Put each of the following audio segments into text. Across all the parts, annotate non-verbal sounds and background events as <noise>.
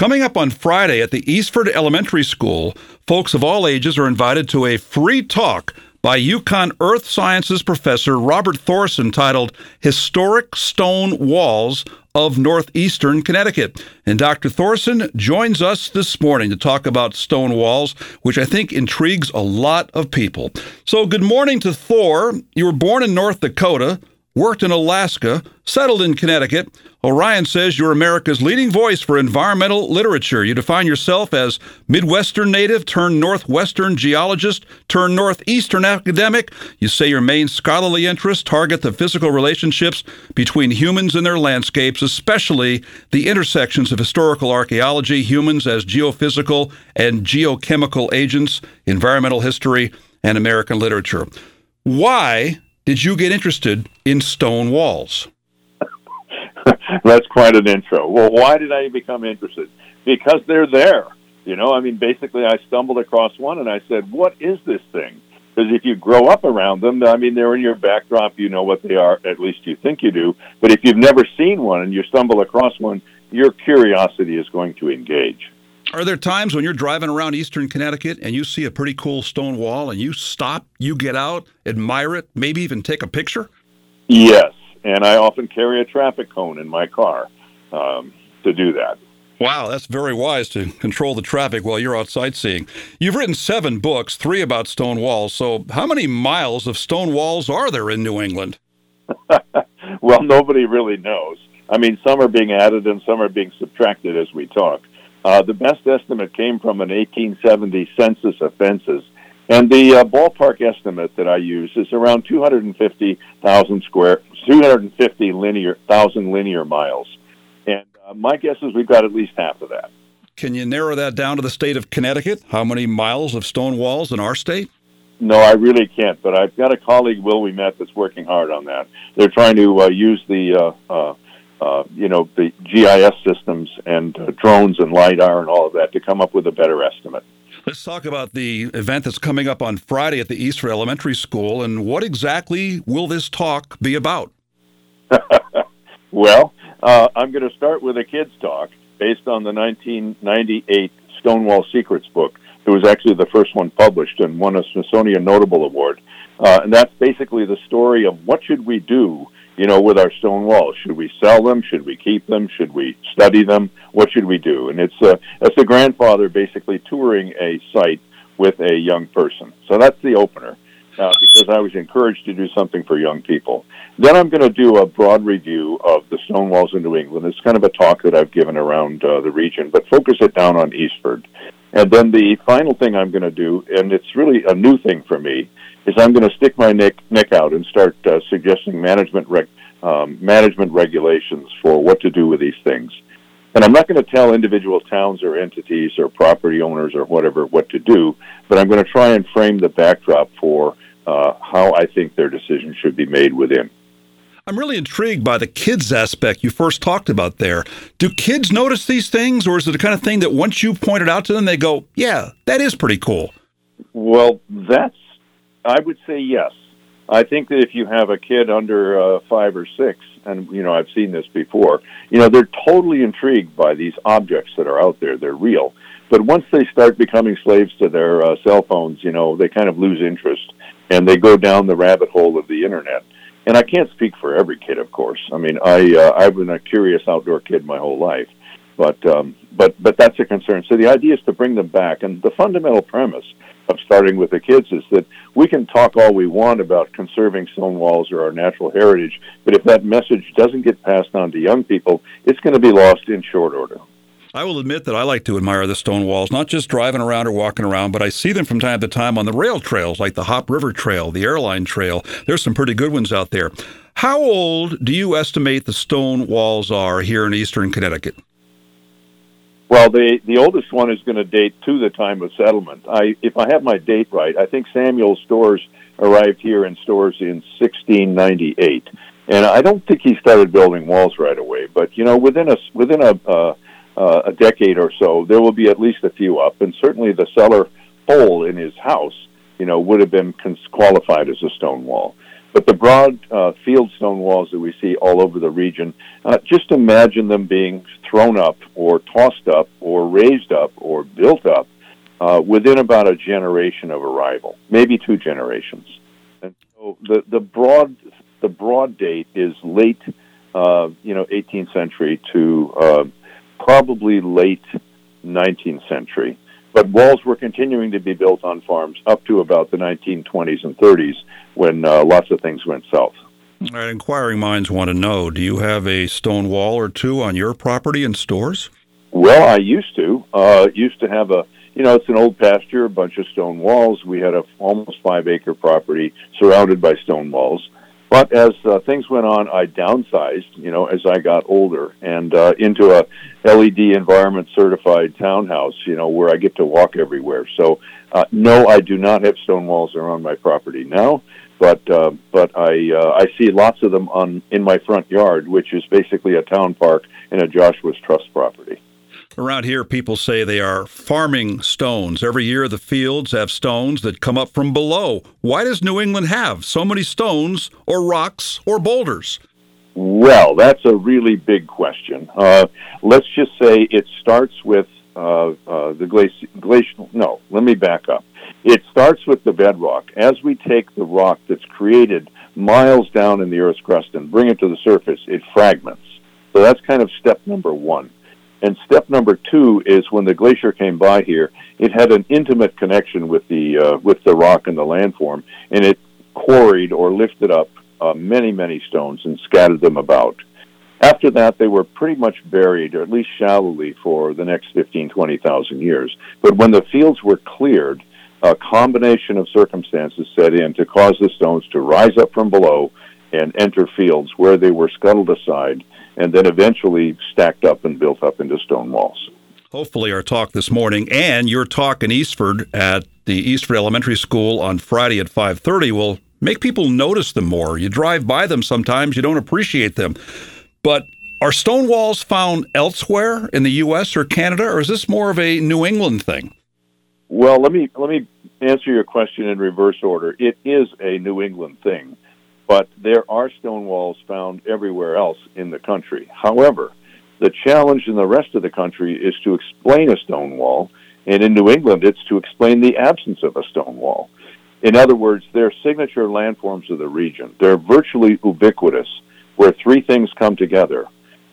Coming up on Friday at the Eastford Elementary School, folks of all ages are invited to a free talk by UConn Earth Sciences professor Robert Thorson titled Historic Stone Walls of Northeastern Connecticut. And Dr. Thorson joins us this morning to talk about stone walls, which I think intrigues a lot of people. So, good morning to Thor. You were born in North Dakota, worked in Alaska, settled in Connecticut. Orion says you're America's leading voice for environmental literature. You define yourself as Midwestern native turned Northwestern geologist turned Northeastern academic. You say your main scholarly interests target the physical relationships between humans and their landscapes, especially the intersections of historical archaeology, humans as geophysical and geochemical agents, environmental history, and American literature. Why did you get interested in stone walls? <laughs> That's quite an intro. Well, why did I become interested? Because they're there. You know, I mean, basically, I stumbled across one and I said, "What is this thing?" Because if you grow up around them, I mean, they're in your backdrop. You know what they are. At least you think you do. But if you've never seen one and you stumble across one, your curiosity is going to engage. Are there times when you're driving around Eastern Connecticut and you see a pretty cool stone wall and you stop, you get out, admire it, maybe even take a picture? Yes, and I often carry a traffic cone in my car um, to do that. Wow, that's very wise to control the traffic while you're out sightseeing. You've written seven books, three about stone walls. So, how many miles of stone walls are there in New England? <laughs> well, nobody really knows. I mean, some are being added and some are being subtracted as we talk. Uh, the best estimate came from an 1870 census of fences, and the uh, ballpark estimate that I use is around 250,000 square, 250 linear thousand linear miles. And uh, my guess is we've got at least half of that. Can you narrow that down to the state of Connecticut? How many miles of stone walls in our state? No, I really can't. But I've got a colleague, Will Ouimet, that's working hard on that. They're trying to uh, use the uh, you know, the GIS systems and uh, drones and LIDAR and all of that to come up with a better estimate. Let's talk about the event that's coming up on Friday at the Eastford Elementary School. And what exactly will this talk be about? <laughs> well, uh, I'm going to start with a kids' talk based on the 1998 Stonewall Secrets book. It was actually the first one published and won a Smithsonian Notable Award. Uh, and that's basically the story of what should we do you know, with our stone walls. Should we sell them? Should we keep them? Should we study them? What should we do? And it's a, uh, it's a grandfather basically touring a site with a young person. So that's the opener. Uh, because I was encouraged to do something for young people. Then I'm going to do a broad review of the stone walls in New England. It's kind of a talk that I've given around uh, the region, but focus it down on Eastford. And then the final thing I'm going to do, and it's really a new thing for me, is I'm going to stick my neck, neck out and start uh, suggesting management rec, um, management regulations for what to do with these things. And I'm not going to tell individual towns or entities or property owners or whatever what to do, but I'm going to try and frame the backdrop for uh, how I think their decisions should be made within. I'm really intrigued by the kids aspect you first talked about there. Do kids notice these things, or is it the kind of thing that once you point it out to them, they go, "Yeah, that is pretty cool"? Well, that's I would say yes. I think that if you have a kid under uh, five or six, and you know I've seen this before, you know they're totally intrigued by these objects that are out there. They're real, but once they start becoming slaves to their uh, cell phones, you know they kind of lose interest and they go down the rabbit hole of the internet. And I can't speak for every kid, of course. I mean, I uh, I've been a curious outdoor kid my whole life, but um, but but that's a concern. So the idea is to bring them back, and the fundamental premise of starting with the kids is that we can talk all we want about conserving stone walls or our natural heritage, but if that message doesn't get passed on to young people, it's going to be lost in short order. I will admit that I like to admire the stone walls, not just driving around or walking around, but I see them from time to time on the rail trails, like the Hop River Trail, the Airline Trail. There's some pretty good ones out there. How old do you estimate the stone walls are here in eastern Connecticut? Well, the the oldest one is going to date to the time of settlement. I, if I have my date right, I think Samuel Storrs arrived here in Storrs in 1698, and I don't think he started building walls right away. But you know, within a within a uh, uh, a decade or so, there will be at least a few up, and certainly the cellar hole in his house, you know, would have been cons- qualified as a stone wall. But the broad uh, field stone walls that we see all over the region, uh, just imagine them being thrown up or tossed up or raised up or built up uh, within about a generation of arrival, maybe two generations. And so the, the broad the broad date is late, uh, you know, 18th century to uh, probably late 19th century. But walls were continuing to be built on farms up to about the 1920s and 30s when uh, lots of things went south. Right, inquiring minds want to know do you have a stone wall or two on your property and Storrs? Well, I used to. Uh, used to have a, you know, it's an old pasture, a bunch of stone walls. We had a almost five acre property surrounded by stone walls. But as uh, things went on, I downsized, you know, as I got older and uh, into a LEED environment certified townhouse, you know, where I get to walk everywhere. So, uh, no, I do not have stone walls around my property now, but uh, but I uh, I see lots of them on in my front yard, which is basically a town park and a Joshua's Trust property. Around here, people say they are farming stones. Every year, the fields have stones that come up from below. Why does New England have so many stones or rocks or boulders? Well, that's a really big question. Uh, let's just say it starts with uh, uh, the glacial, glacial. No, let me back up. It starts with the bedrock. As we take the rock that's created miles down in the Earth's crust and bring it to the surface, it fragments. So that's kind of step number one. And step number two is when the glacier came by here, it had an intimate connection with the uh, with the rock and the landform, and it quarried or lifted up uh, many many stones and scattered them about. After that, they were pretty much buried, or at least shallowly, for the next 15, 20,000 years. But when the fields were cleared, a combination of circumstances set in to cause the stones to rise up from below and enter fields where they were scuttled aside and then eventually stacked up and built up into stone walls. Hopefully, our talk this morning and your talk in Eastford at the Eastford Elementary School on Friday at 5:30 will make people notice them more. You drive by them sometimes, you don't appreciate them. But are stone walls found elsewhere in the U.S. or Canada, or is this more of a New England thing? Well, let me let me answer your question in reverse order. It is a New England thing but there are stone walls found everywhere else in the country. However, the challenge in the rest of the country is to explain a stone wall, and in New England, it's to explain the absence of a stone wall. In other words, they're signature landforms of the region. They're virtually ubiquitous, where three things come together.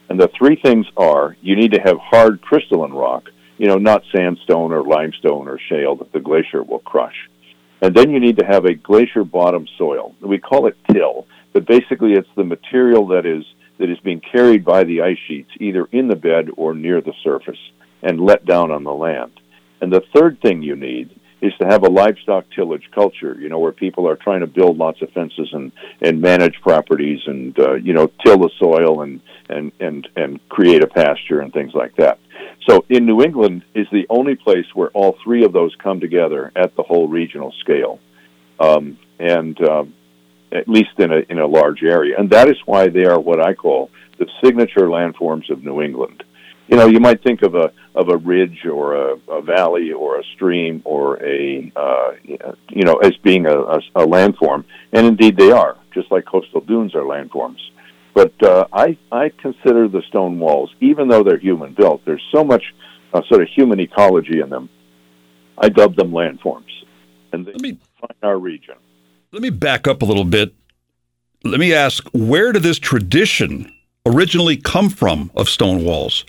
And the three things are you need to have hard crystalline rock, you know, not sandstone or limestone or shale that the glacier will crush. And then you need to have a glacier bottom soil. We call it till, but basically it's the material that is that is being carried by the ice sheets either in the bed or near the surface and let down on the land. And the third thing you need is to have a livestock tillage culture, you know, where people are trying to build lots of fences and, and manage properties and, uh, you know, till the soil and, and, and, and create a pasture and things like that. So in New England is the only place where all three of those come together at the whole regional scale, um, and um, at least in a in a large area, and that is why they are what I call the signature landforms of New England. You know, you might think of a of a ridge or a, a valley or a stream or a uh, you know as being a, a, a landform, and indeed they are, just like coastal dunes are landforms. But uh, I I consider the stone walls, even though they're human built, there's so much uh, sort of human ecology in them. I dub them landforms, and they me, define our region. Let me back up a little bit. Let me ask, where did this tradition originally come from of stone walls?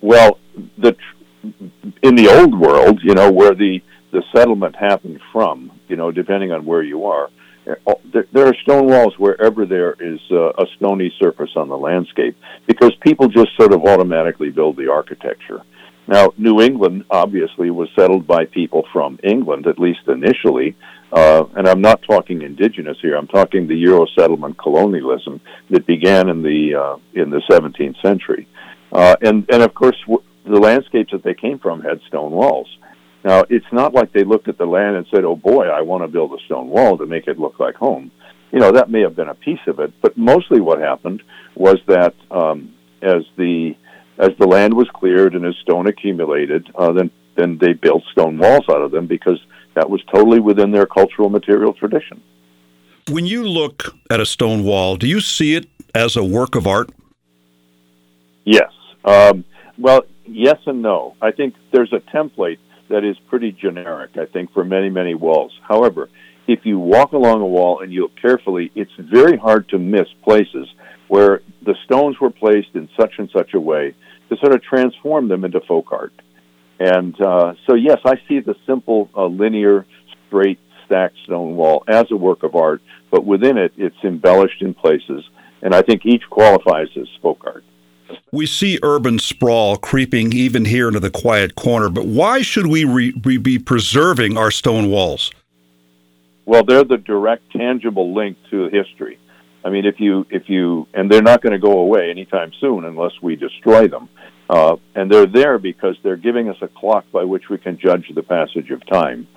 Well, the in the old world, you know, where the the settlement happened from, you know, depending on where you are, there are stone walls wherever there is a stony surface on the landscape because people just sort of automatically build the architecture. Now, New England obviously was settled by people from England, at least initially, uh, and I'm not talking indigenous here. I'm talking the Euro settlement colonialism that began in the uh, in the 17th century, uh, and and of course w- the landscapes that they came from had stone walls. Now, it's not like they looked at the land and said, oh boy, I want to build a stone wall to make it look like home. You know, that may have been a piece of it, but mostly what happened was that um, as the as the land was cleared and as stone accumulated, uh, then then they built stone walls out of them because that was totally within their cultural material tradition. When you look at a stone wall, do you see it as a work of art? Yes. Um, well, yes and no. I think there's a template that is pretty generic, I think, for many, many walls. However, if you walk along a wall and you look carefully, it's very hard to miss places where the stones were placed in such and such a way to sort of transform them into folk art. And uh, so, yes, I see the simple, uh, linear, straight, stacked stone wall as a work of art, but within it, it's embellished in places. And I think each qualifies as folk art. We see urban sprawl creeping even here into the quiet corner, but why should we re- be preserving our stone walls? Well, they're the direct, tangible link to history. I mean, if you if you and they're not going to go away anytime soon unless we destroy them. Uh, and they're there because they're giving us a clock by which we can judge the passage of time.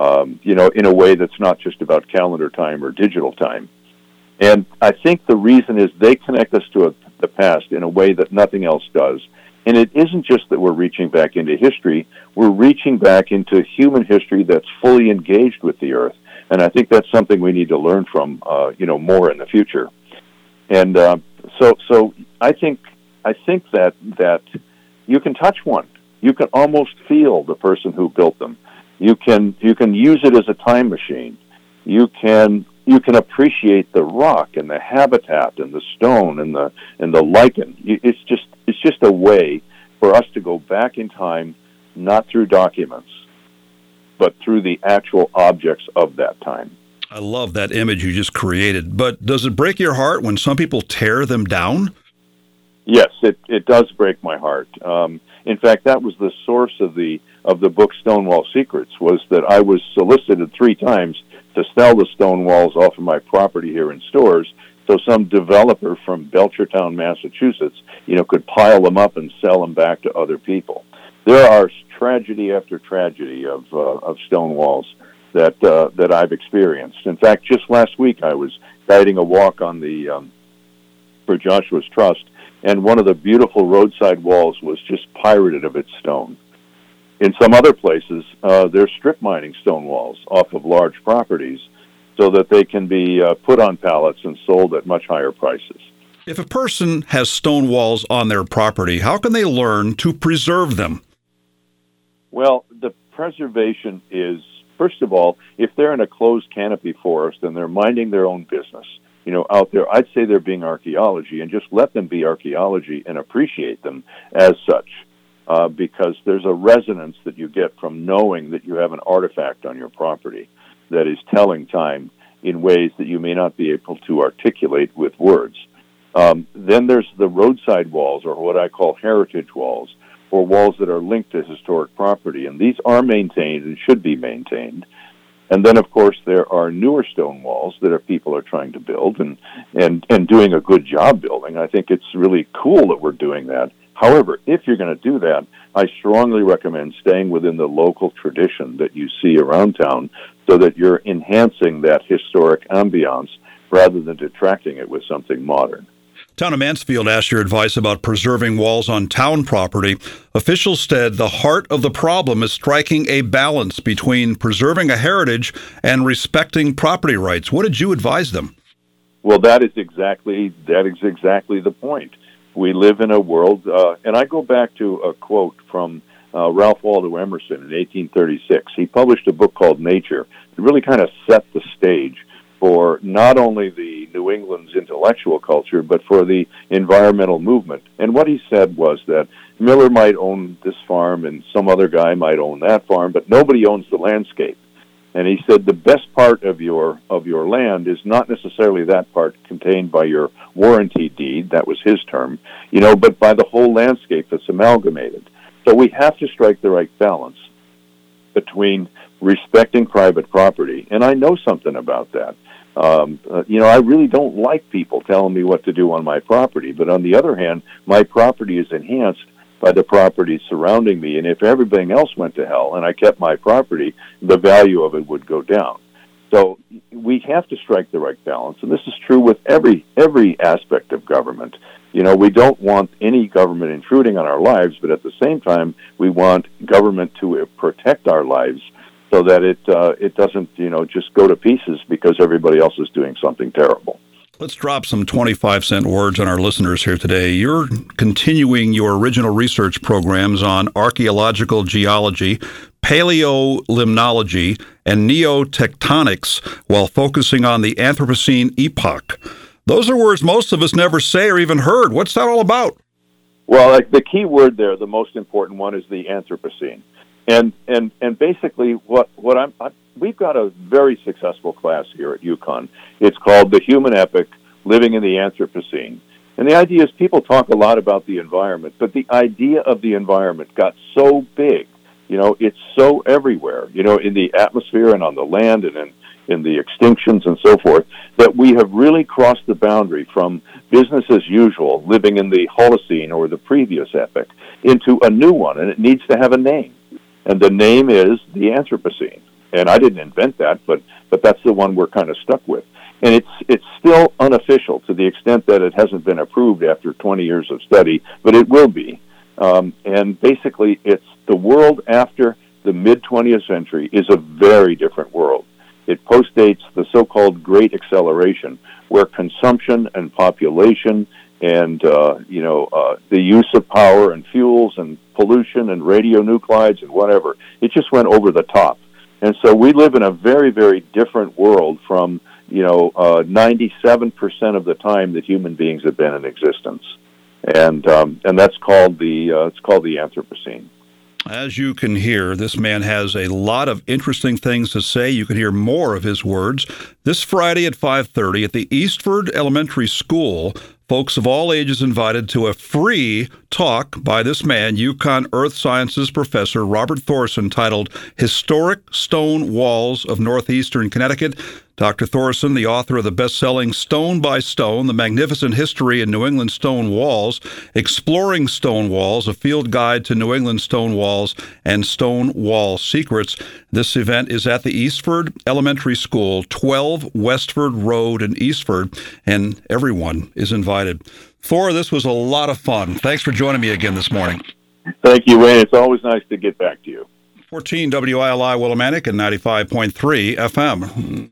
Um, you know, in a way that's not just about calendar time or digital time. And I think the reason is they connect us to a, the past in a way that nothing else does. And it isn't just that we're reaching back into history, we're reaching back into human history that's fully engaged with the earth. And I think that's something we need to learn from, uh, you know, more in the future. And uh, so, so I think I think that that you can touch one. You can almost feel the person who built them. You can you can use it as a time machine. You can you can appreciate the rock and the habitat and the stone and the and the lichen. It's just it's just a way for us to go back in time, not through documents, but through the actual objects of that time. I love that image you just created. But does it break your heart when some people tear them down? Yes, it, it does break my heart. Um, in fact, that was the source of the of the book Stonewall Secrets. Was that I was solicited three times to sell the stone walls off of my property here in Storrs. so some developer from Belchertown, Massachusetts, you know, could pile them up and sell them back to other people. There are tragedy after tragedy of uh, of stone walls that uh, that I've experienced. In fact, just last week I was guiding a walk on the um, for Joshua's Trust and one of the beautiful roadside walls was just pirated of its stone. In some other places, uh, they're strip mining stone walls off of large properties so that they can be uh, put on pallets and sold at much higher prices. If a person has stone walls on their property, how can they learn to preserve them? Well, the preservation is, first of all, if they're in a closed canopy forest and they're minding their own business, you know, out there. I'd say they're being archaeology, and just let them be archaeology and appreciate them as such, uh, because there's a resonance that you get from knowing that you have an artifact on your property that is telling time in ways that you may not be able to articulate with words. Um, then there's the roadside walls, or what I call heritage walls, or walls that are linked to historic property, and these are maintained and should be maintained. And then, of course, there are newer stone walls that are, people are trying to build and, and, and doing a good job building. I think it's really cool that we're doing that. However, if you're going to do that, I strongly recommend staying within the local tradition that you see around town so that you're enhancing that historic ambiance rather than detracting it with something modern. Town of Mansfield asked your advice about preserving walls on town property. Officials said the heart of the problem is striking a balance between preserving a heritage and respecting property rights. What did you advise them? Well, that is exactly that is exactly the point. We live in a world, uh, and I go back to a quote from uh, Ralph Waldo Emerson in 1836. He published a book called Nature. It really kind of set the stage for not only the New England's intellectual culture, but for the environmental movement. And what he said was that Miller might own this farm and some other guy might own that farm, but nobody owns the landscape. And he said the best part of your of your land is not necessarily that part contained by your warranty deed, that was his term, you know, but by the whole landscape that's amalgamated. So we have to strike the right balance between respecting private property, and I know something about that. Um, uh, you know, I really don't like people telling me what to do on my property. But on the other hand, my property is enhanced by the property surrounding me. And if everything else went to hell and I kept my property, the value of it would go down. So we have to strike the right balance, and this is true with every every aspect of government. You know, we don't want any government intruding on our lives, but at the same time, we want government to protect our lives so that it uh, it doesn't you know just go to pieces because everybody else is doing something terrible. Let's drop some 25 cent words on our listeners here today. You're continuing your original research programs on archaeological geology, paleolimnology, and neotectonics while focusing on the Anthropocene epoch. Those are words most of us never say or even heard. What's that all about? Well, the key word there, the most important one is the Anthropocene. And and and basically what what I'm I, we've got a very successful class here at UConn. It's called the Human Epic: Living in the Anthropocene. And the idea is people talk a lot about the environment, but the idea of the environment got so big. You know, it's so everywhere. You know, in the atmosphere and on the land and in in the extinctions and so forth, that we have really crossed the boundary from business as usual, living in the Holocene or the previous epoch, into a new one, and it needs to have a name. And the name is the Anthropocene and I didn't invent that, but but that's the one we're kind of stuck with. And it's it's still unofficial to the extent that it hasn't been approved after 20 years of study, but it will be. Um, and basically, it's the world after the mid 20th century is a very different world. It postdates the so-called Great Acceleration, where consumption and population and uh, you know uh, the use of power and fuels and pollution and radionuclides and whatever it just went over the top and so we live in a very, very different world from, you know, uh, 97% of the time that human beings have been in existence. And, um, and that's called the, uh, it's called the Anthropocene. As you can hear, this man has a lot of interesting things to say. You can hear more of his words this Friday at 5:30 at the Eastford Elementary School. Folks of all ages invited to a free talk by this man, UConn Earth Sciences professor Robert Thorson, titled Historic Stone Walls of Northeastern Connecticut. Dr. Thorson, the author of the best selling Stone by Stone The Magnificent History in New England Stone Walls, Exploring Stone Walls, a field guide to New England stone walls and stone wall secrets. This event is at the Eastford Elementary School, 12 Westford Road in Eastford, and everyone is invited. Thor, this was a lot of fun. Thanks for joining me again this morning. Thank you, Wayne. It's always nice to get back to you. 14 WILI Willimantic and 95.3 FM.